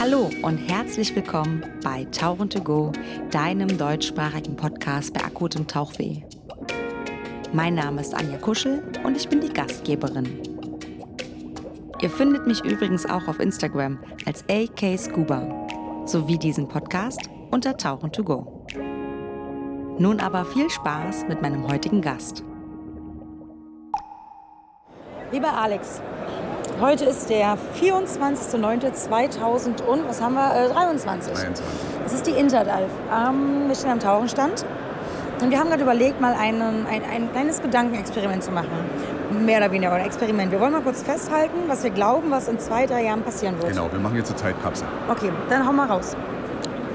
Hallo und herzlich willkommen bei Tauchen to Go, deinem deutschsprachigen Podcast bei akutem Tauchweh. Mein Name ist Anja Kuschel und ich bin die Gastgeberin. Ihr findet mich übrigens auch auf Instagram als AK Scuba sowie diesen Podcast unter Tauchen to Go. Nun aber viel Spaß mit meinem heutigen Gast. Lieber Alex, heute ist der 24.09.2000 und was haben wir? Äh, 23. 23. Es ist die Interdalf. Ähm, wir stehen am Tauchenstand und wir haben gerade überlegt, mal einen, ein, ein kleines Gedankenexperiment zu machen. Mehr oder weniger ein Experiment. Wir wollen mal kurz festhalten, was wir glauben, was in zwei, drei Jahren passieren wird. Genau, wir machen jetzt eine Zeitkapsel. Okay, dann hau mal raus.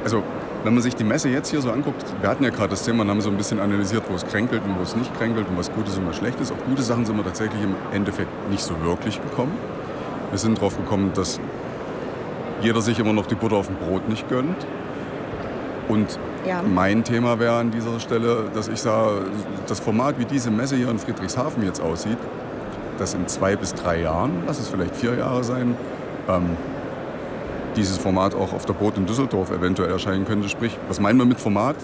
Also, wenn man sich die Messe jetzt hier so anguckt, wir hatten ja gerade das Thema und haben so ein bisschen analysiert, wo es kränkelt und wo es nicht kränkelt und was gut ist und was schlecht ist. Auch gute Sachen sind wir tatsächlich im Endeffekt nicht so wirklich gekommen. Wir sind drauf gekommen, dass jeder sich immer noch die Butter auf dem Brot nicht gönnt. Und Ja. mein Thema wäre an dieser Stelle, dass ich sage, das Format, wie diese Messe hier in Friedrichshafen jetzt aussieht, dass in zwei bis drei Jahren, lass es vielleicht vier Jahre sein, ähm, dieses Format auch auf der Boot in Düsseldorf eventuell erscheinen könnte. Sprich, was meinen wir mit Format?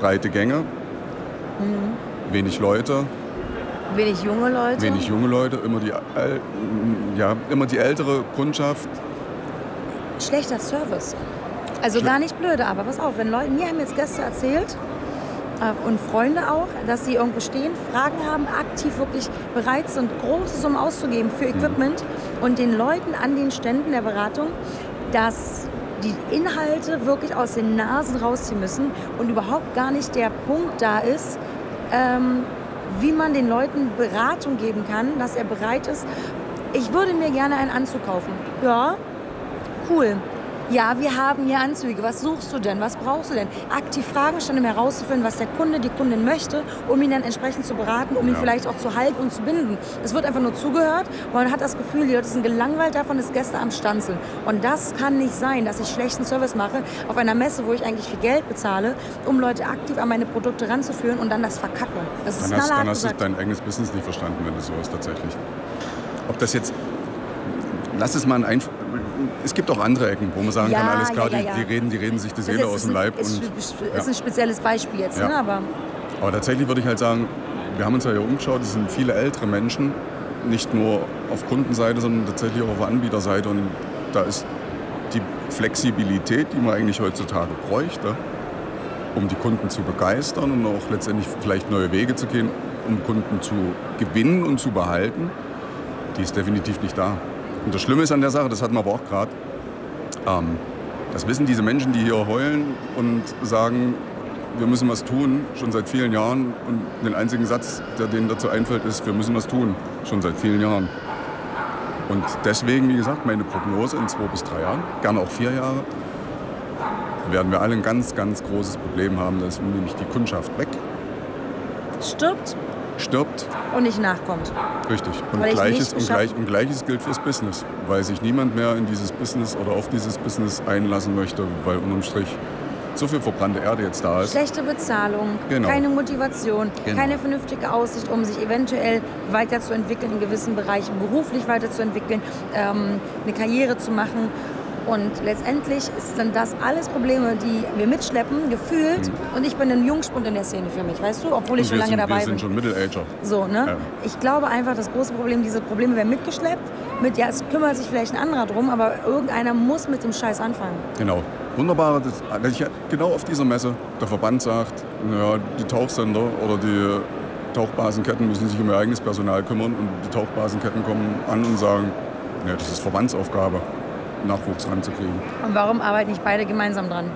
Breite Gänge, wenig Leute, Wenig junge Leute. wenig junge Leute, immer die, ja, immer die ältere Kundschaft. Schlechter Service. Also Schle- gar nicht blöde, aber pass auf, wenn Leute, mir haben jetzt Gäste erzählt äh, und Freunde auch, dass sie irgendwo stehen, Fragen haben, aktiv wirklich bereit sind, große Summen auszugeben für Equipment und den Leuten an den Ständen der Beratung, dass die Inhalte wirklich aus den Nasen rausziehen müssen und überhaupt gar nicht der Punkt da ist, ähm, wie man den Leuten Beratung geben kann, dass er bereit ist. Ich würde mir gerne einen Anzug kaufen. Ja, Cool. Ja, wir haben hier Anzüge. Was suchst du denn? Was brauchst du denn? Aktiv Fragen stellen, um herauszufinden, was der Kunde, die Kundin möchte, um ihn dann entsprechend zu beraten, um ihn Ja. vielleicht auch zu halten und zu binden. Es wird einfach nur zugehört. Man hat das Gefühl, die Leute sind gelangweilt davon, dass Gäste am Stand sind. Und das kann nicht sein, dass ich schlechten Service mache auf einer Messe, wo ich eigentlich viel Geld bezahle, um Leute aktiv an meine Produkte ranzuführen und dann das verkacke. Das ist Dann hast, dann hast du dein eigenes Business nicht verstanden, wenn es so ist tatsächlich. Ob das jetzt, lass es mal ein es gibt auch andere Ecken, wo man sagen Ja, kann, alles klar, ja, ja, Die, die, reden, die reden sich die Seele aus dem ein- Leib. Ist, und, ist ein spezielles Beispiel jetzt, ne? aber Aber tatsächlich würde ich halt sagen, wir haben uns ja hier umgeschaut, es sind viele ältere Menschen, nicht nur auf Kundenseite, sondern tatsächlich auch auf Anbieterseite. Und da ist die Flexibilität, die man eigentlich heutzutage bräuchte, um die Kunden zu begeistern und auch letztendlich vielleicht neue Wege zu gehen, um Kunden zu gewinnen und zu behalten, die ist definitiv nicht da. Und das Schlimme ist an der Sache, das hatten wir aber auch gerade, ähm, das wissen diese Menschen, die hier heulen und sagen, wir müssen was tun, schon seit vielen Jahren. Und den einzigen Satz, der denen dazu einfällt, ist, wir müssen was tun, schon seit vielen Jahren. Und deswegen, wie gesagt, meine Prognose in zwei bis drei Jahren, gerne auch vier Jahre, werden wir alle ein ganz, ganz großes Problem haben. Da ist nämlich die Kundschaft weg, stirbt stirbt, und nicht nachkommt. richtig. Und gleiches, und, gleich, und gleiches gilt fürs Business, weil sich niemand mehr in dieses Business oder auf dieses Business einlassen möchte, weil unterm Strich so viel verbrannte Erde jetzt da ist. Schlechte Bezahlung, Genau. keine Motivation, Genau. keine vernünftige Aussicht, um sich eventuell weiterzuentwickeln, in gewissen Bereichen beruflich weiterzuentwickeln, ähm, eine Karriere zu machen. Und letztendlich sind das alles Probleme, die wir mitschleppen, gefühlt. Und ich bin ein Jungspund in der Szene für mich, weißt du, obwohl ich Mhm. Schon wir lange sind, dabei wir bin. sind schon Middle-Ager. So, ne? Ja. Ich glaube einfach, das große Problem, diese Probleme werden mitgeschleppt. Mit, ja, es kümmert sich vielleicht ein anderer drum, aber irgendeiner muss mit dem Scheiß anfangen. Genau. Wunderbar, dass, ich genau auf dieser Messe der Verband sagt, ja, die Tauchsender oder die Tauchbasenketten müssen sich um ihr eigenes Personal kümmern und die Tauchbasenketten kommen an und sagen, ja, das ist Verbandsaufgabe, Nachwuchs ranzukriegen. Und warum arbeiten nicht beide gemeinsam dran?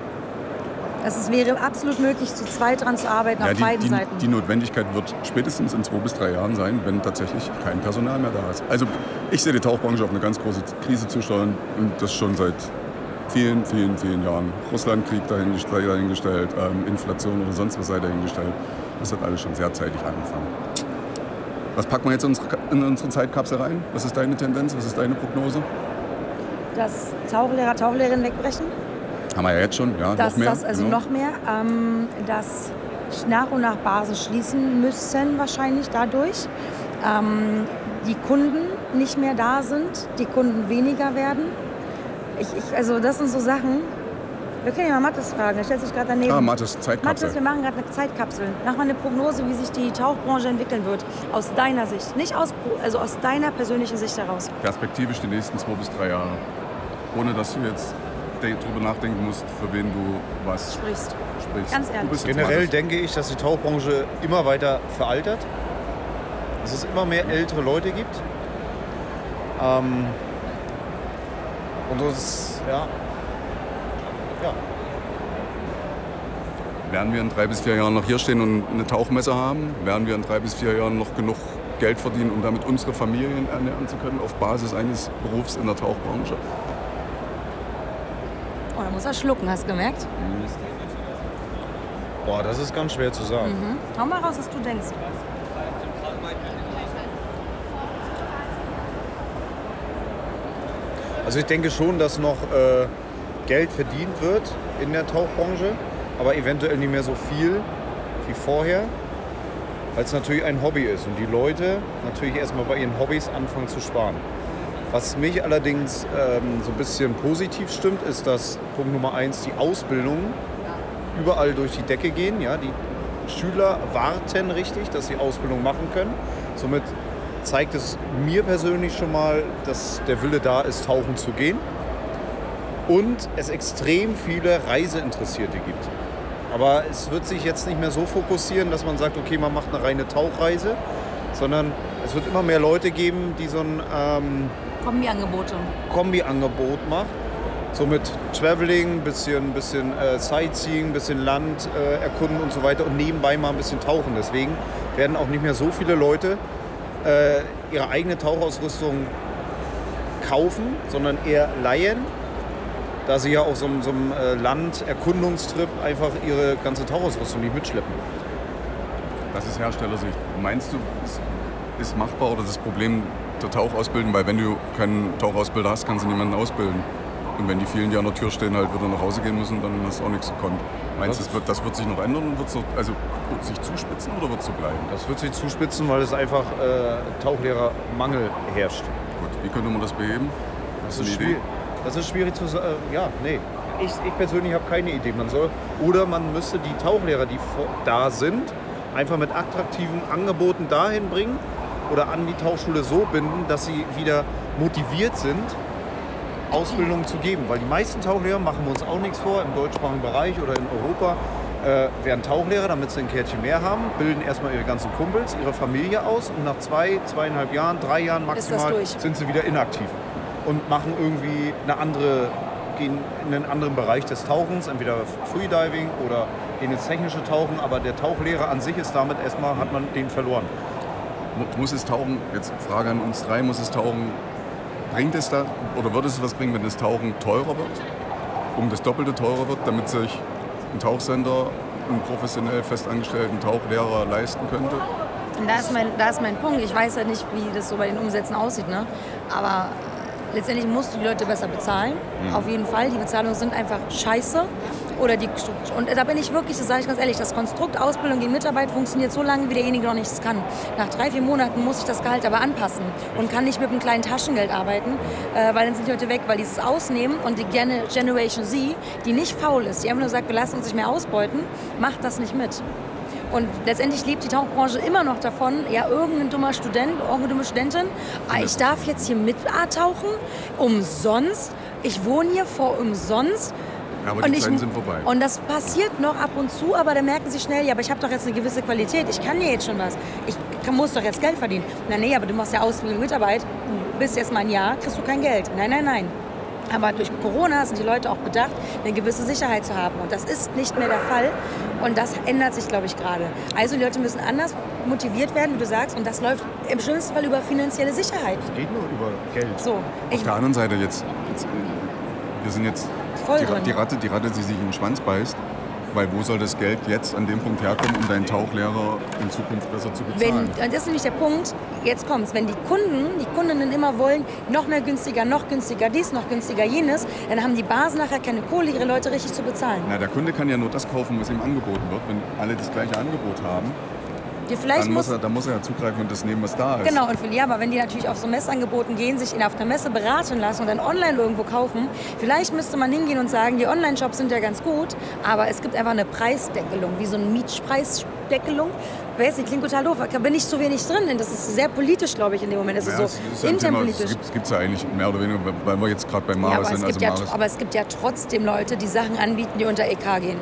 Es ist, wäre absolut möglich, zu zweit dran zu arbeiten, Ja, auf die, beiden die, Seiten. die Notwendigkeit wird spätestens in zwei bis drei Jahren sein, wenn tatsächlich kein Personal mehr da ist. Also ich sehe die Tauchbranche auf eine ganz große Krise zusteuern und das schon seit vielen, vielen, vielen Jahren. Russlandkrieg dahingestellt, dahingestellt ähm, Inflation oder sonst was sei dahingestellt. Das hat alles schon sehr zeitig angefangen. Was packen wir jetzt in unsere, in unsere Zeitkapsel rein? Was ist deine Tendenz? Was ist deine Prognose? Dass Tauchlehrer, Tauchlehrerinnen wegbrechen, Haben wir ja jetzt schon, ja, dass noch mehr. das, also genau. noch mehr, ähm, dass nach und nach Basen schließen müssen wahrscheinlich dadurch. Ähm, die Kunden nicht mehr da sind, die Kunden weniger werden. Ich, ich, also das sind so Sachen. Wir können ja mal Mathis fragen, er stellt sich gerade daneben. Ah, Mathis, Zeitkapsel. Mathis, wir machen gerade eine Zeitkapsel. Mach mal eine Prognose, wie sich die Tauchbranche entwickeln wird. Aus deiner Sicht. Nicht aus, also aus deiner persönlichen Sicht heraus. Perspektivisch die nächsten zwei bis drei Jahre. Ohne dass du jetzt drüber nachdenken musst, für wen du was Sprichst. sprichst. Ganz ehrlich. Du bist jetzt Generell denke ich, dass die Tauchbranche immer weiter veraltert. Dass es immer mehr ältere Leute gibt. Ähm, und das, ja. Ja. Werden wir in drei bis vier Jahren noch hier stehen und eine Tauchmesse haben? Werden wir in drei bis vier Jahren noch genug Geld verdienen, um damit unsere Familien ernähren zu können auf Basis eines Berufs in der Tauchbranche? Oh, da muss er schlucken, hast du gemerkt? Boah, das ist ganz schwer zu sagen. Mhm. Hau mal raus, was du denkst. Also ich denke schon, dass noch äh, Geld verdient wird in der Tauchbranche, aber eventuell nicht mehr so viel wie vorher, weil es natürlich ein Hobby ist und die Leute natürlich erstmal bei ihren Hobbys anfangen zu sparen. Was mich allerdings ähm, so ein bisschen positiv stimmt, ist, dass Punkt Nummer eins die Ausbildungen überall durch die Decke gehen. Ja? Die Schüler warten richtig, dass sie Ausbildung machen können. Somit zeigt es mir persönlich schon mal, dass der Wille da ist, tauchen zu gehen. Und es extrem viele Reiseinteressierte gibt. Aber es wird sich jetzt nicht mehr so fokussieren, dass man sagt, okay, man macht eine reine Tauchreise, sondern es wird immer mehr Leute geben, die so ein ähm, Kombi-Angebote. Kombi-Angebot macht. So mit Traveling, bisschen, bisschen äh, Sightseeing, bisschen Land äh, erkunden und so weiter und nebenbei mal ein bisschen tauchen. Deswegen werden auch nicht mehr so viele Leute äh, ihre eigene Tauchausrüstung kaufen, sondern eher leihen, da sie ja auf so einem, so einem äh, Land-Erkundungstrip einfach ihre ganze Tauchausrüstung nicht mitschleppen. Das ist Herstellersicht. Meinst du, es ist machbar oder das Problem der Tauchausbildung? Weil wenn du keinen Tauchausbilder hast, kannst du niemanden ausbilden. Und wenn die vielen, die an der Tür stehen, halt wieder nach Hause gehen müssen, dann hast du auch nichts gekonnt. Meinst du, das wird, das wird sich noch ändern und wird so, also wird sich zuspitzen oder wird es so bleiben? Das wird sich zuspitzen, weil es einfach äh, Tauchlehrermangel herrscht. Gut, wie könnte man das beheben? Das ist, schwierig, das ist schwierig zu sagen. Ja, nee. Ich, ich persönlich habe keine Idee. Man soll, oder man müsste die Tauchlehrer, die da sind, einfach mit attraktiven Angeboten dahin bringen oder an die Tauchschule so binden, dass sie wieder motiviert sind, Ausbildung zu geben. Weil die meisten Tauchlehrer, machen wir uns auch nichts vor, im deutschsprachigen Bereich oder in Europa, äh, werden Tauchlehrer, damit sie ein Kärtchen mehr haben, bilden erstmal ihre ganzen Kumpels, ihre Familie aus und nach zwei, zweieinhalb Jahren, drei Jahren maximal sind sie wieder inaktiv und machen irgendwie eine andere, gehen in einen anderen Bereich des Tauchens, entweder Freediving oder gehen ins technische Tauchen, aber der Tauchlehrer an sich ist damit erstmal, hat man den verloren. Mu- Muss es Tauchen, jetzt Frage an uns drei, muss es Tauchen, bringt es da oder würde es was bringen, wenn das Tauchen teurer wird? Um das Doppelte teurer wird, damit sich ein Tauchsender einen professionell festangestellten Tauchlehrer leisten könnte? Da ist, mein, da ist mein Punkt. Ich weiß ja nicht, wie das so bei den Umsätzen aussieht. Ne? Aber letztendlich musst du die Leute besser bezahlen. Auf jeden Fall. Die Bezahlungen sind einfach scheiße. Oder die, und da bin ich wirklich, das sage ich ganz ehrlich, das Konstrukt Ausbildung gegen Mitarbeit funktioniert so lange, wie derjenige noch nichts kann. Nach drei, vier Monaten muss ich das Gehalt aber anpassen und kann nicht mit einem kleinen Taschengeld arbeiten, äh, weil dann sind die Leute weg, weil dieses Ausnehmen und die Gen Generation Z, die nicht faul ist, die einfach nur sagt, wir lassen uns nicht mehr ausbeuten, macht das nicht mit. Und letztendlich lebt die Tauchbranche immer noch davon, ja, irgendein dummer Student, irgendeine dumme Studentin, ah, ich darf jetzt hier mit tauchen, umsonst, ich wohne hier vor umsonst. Ja, aber die ich- Zeiten sind vorbei. Und das passiert noch ab und zu, aber dann merken sie schnell, ja, aber ich habe doch jetzt eine gewisse Qualität, ich kann ja jetzt schon was. Ich kann, muss doch jetzt Geld verdienen. Na nee, aber du machst ja Ausbildung und Mitarbeit, du bist jetzt mal ein Jahr, kriegst du kein Geld. Nein, nein, nein. Aber durch Corona sind die Leute auch bedacht, eine gewisse Sicherheit zu haben. Und das ist nicht mehr der Fall. Und das ändert sich, glaube ich, gerade. Also die Leute müssen anders motiviert werden, wie du sagst. Und das läuft im schlimmsten Fall über finanzielle Sicherheit. Geht nur über Geld. So, Auf der anderen Seite jetzt, jetzt wir sind jetzt Voll die, drin. die Ratte, die Ratte, die sich in den Schwanz beißt. Weil wo soll das Geld jetzt an dem Punkt herkommen, um deinen Tauchlehrer in Zukunft besser zu Wenn, bezahlen? und das ist nämlich der Punkt, jetzt kommt's, wenn die Kunden, die Kundinnen immer wollen, noch mehr günstiger, noch günstiger dies, noch günstiger jenes, dann haben die Basen nachher keine Kohle, ihre Leute richtig zu bezahlen. Na, der Kunde kann ja nur das kaufen, was ihm angeboten wird. Wenn alle das gleiche Angebot haben, Die vielleicht dann, muss muss- er, dann muss er ja zugreifen und das nehmen, was da ist. Genau, und für, ja, aber wenn die natürlich auf so Messangeboten gehen, sich in, auf der Messe beraten lassen und dann online irgendwo kaufen, vielleicht müsste man hingehen und sagen, die Online-Shops sind ja ganz gut, aber es gibt einfach eine Preisdeckelung, wie so eine Mietpreisdeckelung. Weiß nicht, klingt total doof, da bin ich zu wenig drin. denn Das ist sehr politisch, glaube ich, in dem Moment. Das Ja, ist so ist ja Thema, das internpolitisch. gibt es ja eigentlich mehr oder weniger, weil wir jetzt gerade bei Maris Ja, aber es, sind. gibt Also ja, aber es gibt ja trotzdem Leute, die Sachen anbieten, die unter EK gehen.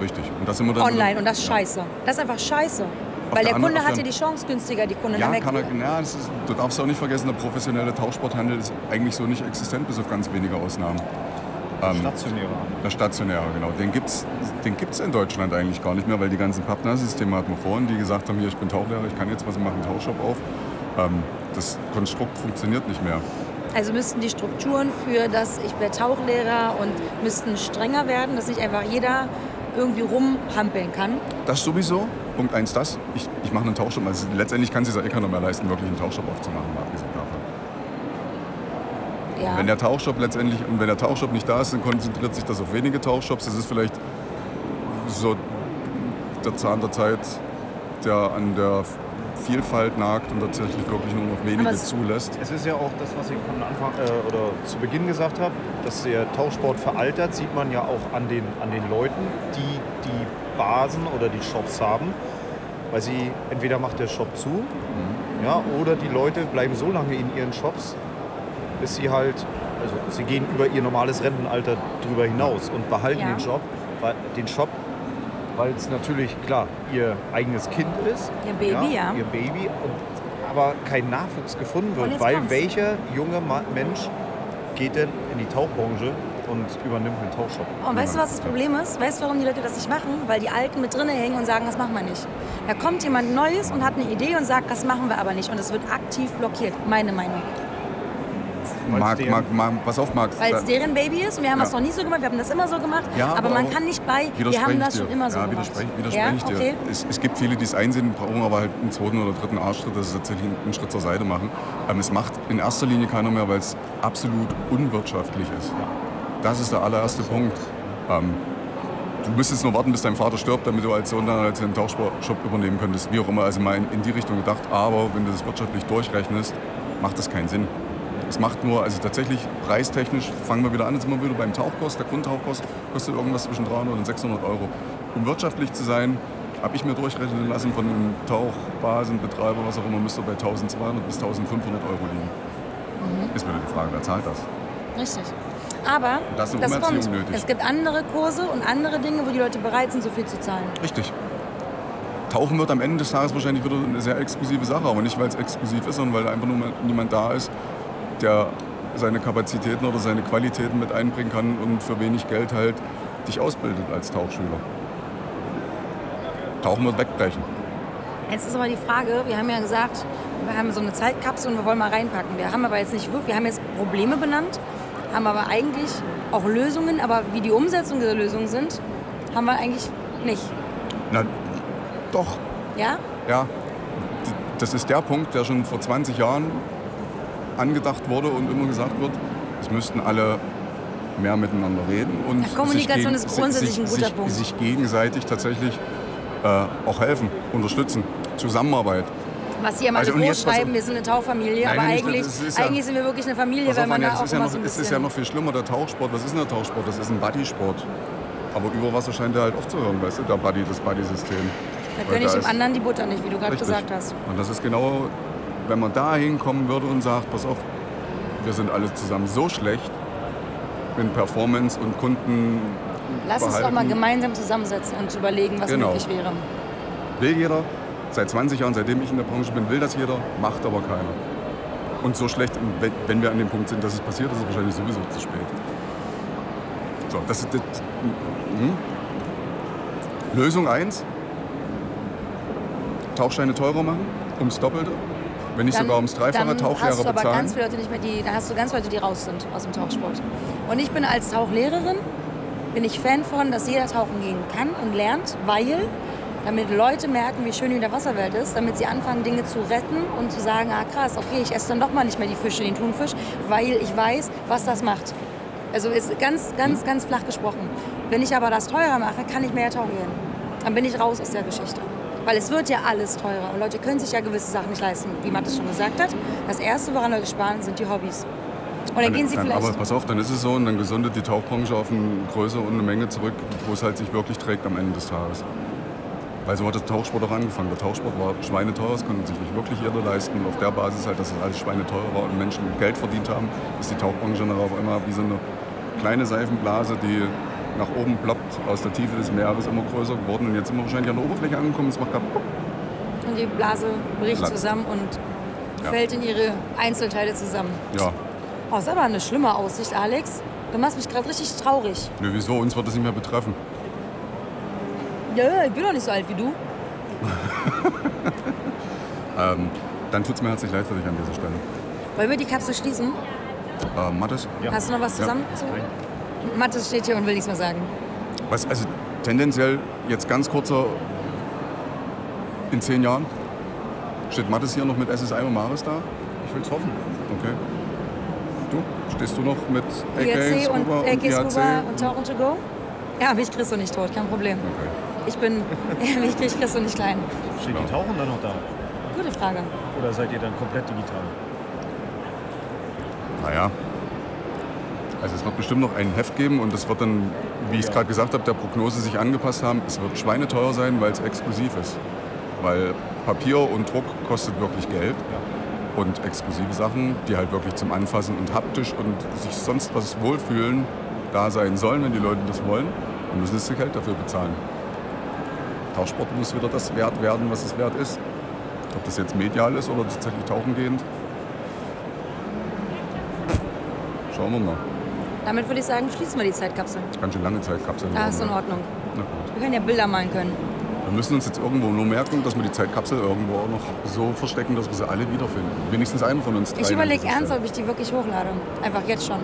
richtig. Und das sind wir dann Online. Und das ist scheiße. Das ist einfach scheiße. Weil der der Kunde auf hat der- ja die Chance günstiger, die Kunden. Ja, kann er, ja das ist, du darfst auch nicht vergessen, der professionelle Tauchsporthandel ist eigentlich so nicht existent, bis auf ganz wenige Ausnahmen. Ähm, Stationäre. Der stationäre, genau. Den gibt es den gibt's in Deutschland eigentlich gar nicht mehr, weil die ganzen Partnersysteme hatten wir vorhin, die gesagt haben, hier, ich bin Tauchlehrer, ich kann jetzt was machen, Tauchshop auf. Ähm, das Konstrukt funktioniert nicht mehr. Also müssten die Strukturen für das, ich bin Tauchlehrer und müssten strenger werden, dass nicht einfach jeder irgendwie rumhampeln kann. Das sowieso. Punkt eins das. Ich, ich mache einen Tauchshop. Also letztendlich kann sich ja eh keiner mehr leisten, wirklich einen Tauchshop aufzumachen, mal abgesehen davon. Ja. Wenn der Tauchshop letztendlich, und wenn der Tauchshop nicht da ist, dann konzentriert sich das auf wenige Tauchshops. Das ist vielleicht so der Zahn der Zeit, der an der Vielfalt nagt und tatsächlich wirklich nur noch wenige es- zulässt. Es ist ja auch das, was ich von Anfang äh, oder zu Beginn gesagt habe, dass der Tauchsport veraltert, sieht man ja auch an den, an den Leuten, die die Basen oder die Shops haben. Weil sie, entweder macht der Shop zu, ja, oder die Leute bleiben so lange in ihren Shops, bis sie halt, also sie gehen über ihr normales Rentenalter drüber hinaus und behalten Ja. den Job, weil, den Shop, weil es natürlich, klar, ihr eigenes Kind ist. Ihr Baby, ja. Ihr Baby, und, aber kein Nachwuchs gefunden Und wird, weil kommt's. welcher junge Mensch geht denn in die Tauchbranche und übernimmt einen Tauchshop? Und weißt du, was das Problem ist? Weißt du, warum die Leute das nicht machen? Weil die Alten mit drinne hängen und sagen, das machen wir nicht. Da kommt jemand Neues und hat eine Idee und sagt, das machen wir aber nicht. Und es wird aktiv blockiert. Meine Meinung. Marc, Marc, Marc, pass auf, Max. Weil es deren Baby ist und wir haben Ja. das noch nie so gemacht, wir haben das immer so gemacht. Ja, aber, aber man kann nicht bei, wir haben das dir. schon immer so ja, gemacht. widerspreche, widerspreche ja? ich dir. Okay. Es, es gibt viele, die es einsehen, brauchen aber halt einen zweiten oder dritten Arschtritt, dass sie tatsächlich einen Schritt zur Seite machen. Ähm, es macht in erster Linie keiner mehr, weil es absolut unwirtschaftlich ist. Das ist der allererste Punkt. Ähm, du müsstest nur warten, bis dein Vater stirbt, damit du als Sohn dann halt den Tauchshop übernehmen könntest. Wie auch immer, also mal in, in die Richtung gedacht. Aber wenn du das wirtschaftlich durchrechnest, macht das keinen Sinn. Es macht nur, also tatsächlich preistechnisch, fangen wir wieder an, jetzt sind wir wieder beim Tauchkurs. Der Grundtauchkurs kostet irgendwas zwischen 300 und 600 Euro. Um wirtschaftlich zu sein, habe ich mir durchrechnen lassen von einem Tauchbasenbetreiber, was auch immer, müsste bei 1200 bis 1500 Euro liegen. Ist wieder die Frage, wer zahlt das? Richtig. Aber Das das kommt. nötig. Es gibt andere Kurse und andere Dinge, wo die Leute bereit sind, so viel zu zahlen. Richtig. Tauchen wird am Ende des Tages wahrscheinlich wieder eine sehr exklusive Sache, aber nicht, weil es exklusiv ist, sondern weil einfach nur niemand da ist, der seine Kapazitäten oder seine Qualitäten mit einbringen kann und für wenig Geld halt dich ausbildet als Tauchschüler. Tauchen wird wegbrechen. Jetzt ist aber die Frage, wir haben ja gesagt, wir haben so eine Zeitkapsel und wir wollen mal reinpacken. Wir haben aber jetzt nicht wirklich, wir haben jetzt Probleme benannt, haben aber eigentlich auch Lösungen, aber wie die Umsetzung dieser Lösungen sind, haben wir eigentlich nicht. Na, doch, Ja? ja. Das ist der Punkt, der schon vor 20 Jahren angedacht wurde und immer gesagt wird, es müssten alle mehr miteinander reden und Ja, Kommunikation sich ist grundsätzlich sich, ein guter sich, Punkt. sich gegenseitig tatsächlich äh, auch helfen, unterstützen, Zusammenarbeit. Was sie immer Also so groß schreiben, wir sind eine Tauchfamilie, Nein, aber eigentlich, ja- eigentlich sind wir wirklich eine Familie, weil man Anja, da auch ist, ja noch, so es ist ja noch viel schlimmer, der Tauchsport. Was ist denn der Tauchsport? Das ist ein Buddy-Sport. Aber über Wasser scheint er halt aufzuhören, weißt du, der Buddy, das Buddy-System. Da gönne ich dem anderen die Butter nicht, wie du gerade gesagt hast. Und das ist genau, wenn man da hinkommen würde und sagt, pass auf, wir sind alle zusammen so schlecht in Performance und Kunden Lass uns doch mal behalten. gemeinsam zusammensetzen und überlegen, was Genau. möglich wäre. Will jeder, seit 20 Jahren, seitdem ich in der Branche bin, will das jeder, macht aber keiner. Und so schlecht, wenn, wir an dem Punkt sind, dass es passiert, ist es wahrscheinlich sowieso zu spät. So, das ist das, mhm. Lösung 1. Tauchscheine teurer machen, ums Doppelte. Wenn nicht Dann- sogar ums Dreifache dann Tauchlehrer hast du aber bezahlen. ganz viele Leute nicht mehr, die, dann hast du ganz viele Leute, die raus sind aus dem Tauchsport. Und ich bin als Tauchlehrerin, bin ich Fan von, dass jeder tauchen gehen kann und lernt, weil damit Leute merken, wie schön die in der Wasserwelt ist, damit sie anfangen, Dinge zu retten und zu sagen, ah krass, okay, ich esse dann doch mal nicht mehr die Fische, den Thunfisch, weil ich weiß, was das macht. Also ist ganz, ganz, ganz flach gesprochen. Wenn ich aber das teurer mache, kann ich mehr tauchen gehen. Dann bin ich raus aus der Geschichte. Weil es wird ja alles teurer und Leute können sich ja gewisse Sachen nicht leisten, wie Mattes schon gesagt hat. Das Erste, woran Leute sparen, sind die Hobbys. Und dann, gehen sie dann, vielleicht... aber pass auf, dann ist es so und dann gesundet die Tauchbranche auf eine Größe und eine Menge zurück, wo es halt sich wirklich trägt am Ende des Tages. Weil so hat der Tauchsport auch angefangen. Der Tauchsport war schweineteuer, das konnten sich nicht wirklich jeder leisten. Und auf der Basis halt, dass es alles schweineteuer war und Menschen Geld verdient haben, ist die Tauchbranche dann auf einmal wie so eine kleine Seifenblase, die nach oben ploppt, aus der Tiefe des Meeres immer größer geworden. Und jetzt sind wir wahrscheinlich an der Oberfläche angekommen. Es macht gerade Und die Blase bricht Platz. zusammen und Ja. fällt in ihre Einzelteile zusammen. Ja, Oh, ist aber eine schlimme Aussicht, Alex. Du machst mich gerade richtig traurig. Nö, wieso? Uns wird das nicht mehr betreffen. Ja, ich bin doch nicht so alt wie du. Ähm, dann tut es mir herzlich leid für dich an dieser Stelle. Wollen wir die Kapsel schließen? Äh, Mathis? Ja. Hast du noch was Ja. zusammen? Zu? Mathis steht hier und will nichts mehr sagen. Was, also tendenziell jetzt ganz kurzer, in zehn Jahren, steht Mathis hier noch mit SSI und Maris da? Ich will es hoffen. Okay. Du? Stehst du noch mit AK, Scuba und und, AK? Scuba und Tauchen to go? Ja, mich kriegst du nicht tot, kein Problem. Okay. Ich bin, mich kriegst du nicht klein. Steht Ja. die Tauchen dann noch da? Gute Frage. Oder seid ihr dann komplett digital? Naja. Also es wird bestimmt noch ein Heft geben und das wird dann, wie ich es gerade gesagt habe, der Prognose sich angepasst haben. Es wird schweineteuer sein, weil es exklusiv ist. Weil Papier und Druck kostet wirklich Geld. Und exklusive Sachen, die halt wirklich zum Anfassen und haptisch und sich sonst was wohlfühlen, da sein sollen, wenn die Leute das wollen, dann müssen sie Geld dafür bezahlen. Tauchsport muss wieder das wert werden, was es wert ist. Ob das jetzt medial ist oder tatsächlich tauchen gehend. Schauen wir mal. Damit würde ich sagen, schließen wir die Zeitkapsel. Ganz schön lange Zeit Kapsel. Ah, ist in Ordnung. Na gut. Wir können ja Bilder malen können. Wir müssen uns jetzt irgendwo nur merken, dass wir die Zeitkapsel irgendwo auch noch so verstecken, dass wir sie alle wiederfinden. Wenigstens einer von uns drei. Ich überlege ernst, ob ich die wirklich hochlade. Einfach jetzt schon.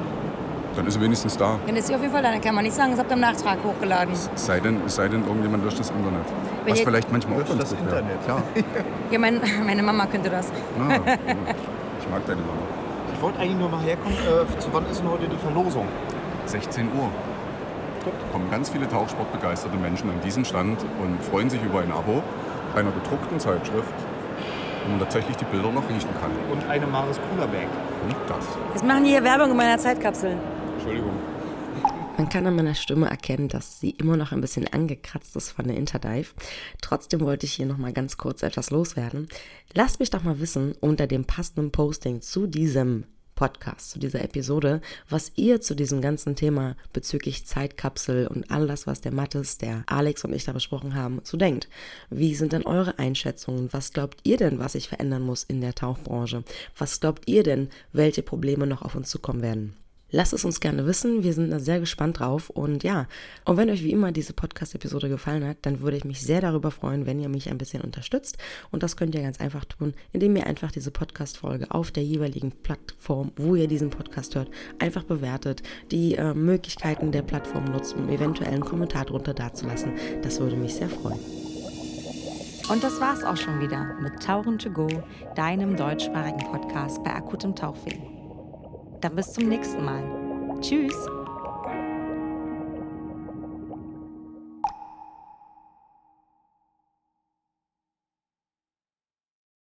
Dann ist sie wenigstens da. Dann ist sie auf jeden Fall da. Dann kann man nicht sagen, es habt ihr im Nachtrag hochgeladen. Es sei denn, es sei denn irgendjemand löscht das Internet. Wenn Was ihr- vielleicht manchmal auch ganz das gut wäre. Internet? Ja. Ja, mein, meine Mama könnte das. Ah, ich mag deine Mama. Ich wollte eigentlich nur mal herkommen, äh, zu wann ist denn heute die Verlosung? 16 Uhr. kommen ganz viele tauchsportbegeisterte Menschen an diesen Stand und freuen sich über ein Abo einer gedruckten Zeitschrift, wo man tatsächlich die Bilder noch riechen kann. Und eine Maris Cooler Bag. Und das. Jetzt machen die hier Werbung in meiner Zeitkapsel. Entschuldigung. Man kann an meiner Stimme erkennen, dass sie immer noch ein bisschen angekratzt ist von der Interdive. Trotzdem wollte ich hier noch mal ganz kurz etwas loswerden. Lasst mich doch mal wissen unter dem passenden Posting zu diesem Podcast, zu dieser Episode, was ihr zu diesem ganzen Thema bezüglich Zeitkapsel und all das, was der Mattes, der Alex und ich da besprochen haben, so denkt. Wie sind denn eure Einschätzungen? Was glaubt ihr denn, was sich verändern muss in der Tauchbranche? Was glaubt ihr denn, welche Probleme noch auf uns zukommen werden? Lasst es uns gerne wissen, wir sind da sehr gespannt drauf und ja, und wenn euch wie immer diese Podcast-Episode gefallen hat, dann würde ich mich sehr darüber freuen, wenn ihr mich ein bisschen unterstützt und das könnt ihr ganz einfach tun, indem ihr einfach diese Podcast-Folge auf der jeweiligen Plattform, wo ihr diesen Podcast hört, einfach bewertet, die äh, Möglichkeiten der Plattform nutzt, um eventuell einen Kommentar drunter dazulassen. Das würde mich sehr freuen. Und das war's auch schon wieder mit Tauchen to go, deinem deutschsprachigen Podcast bei akutem Tauchweh. Dann bis zum nächsten Mal. Tschüss!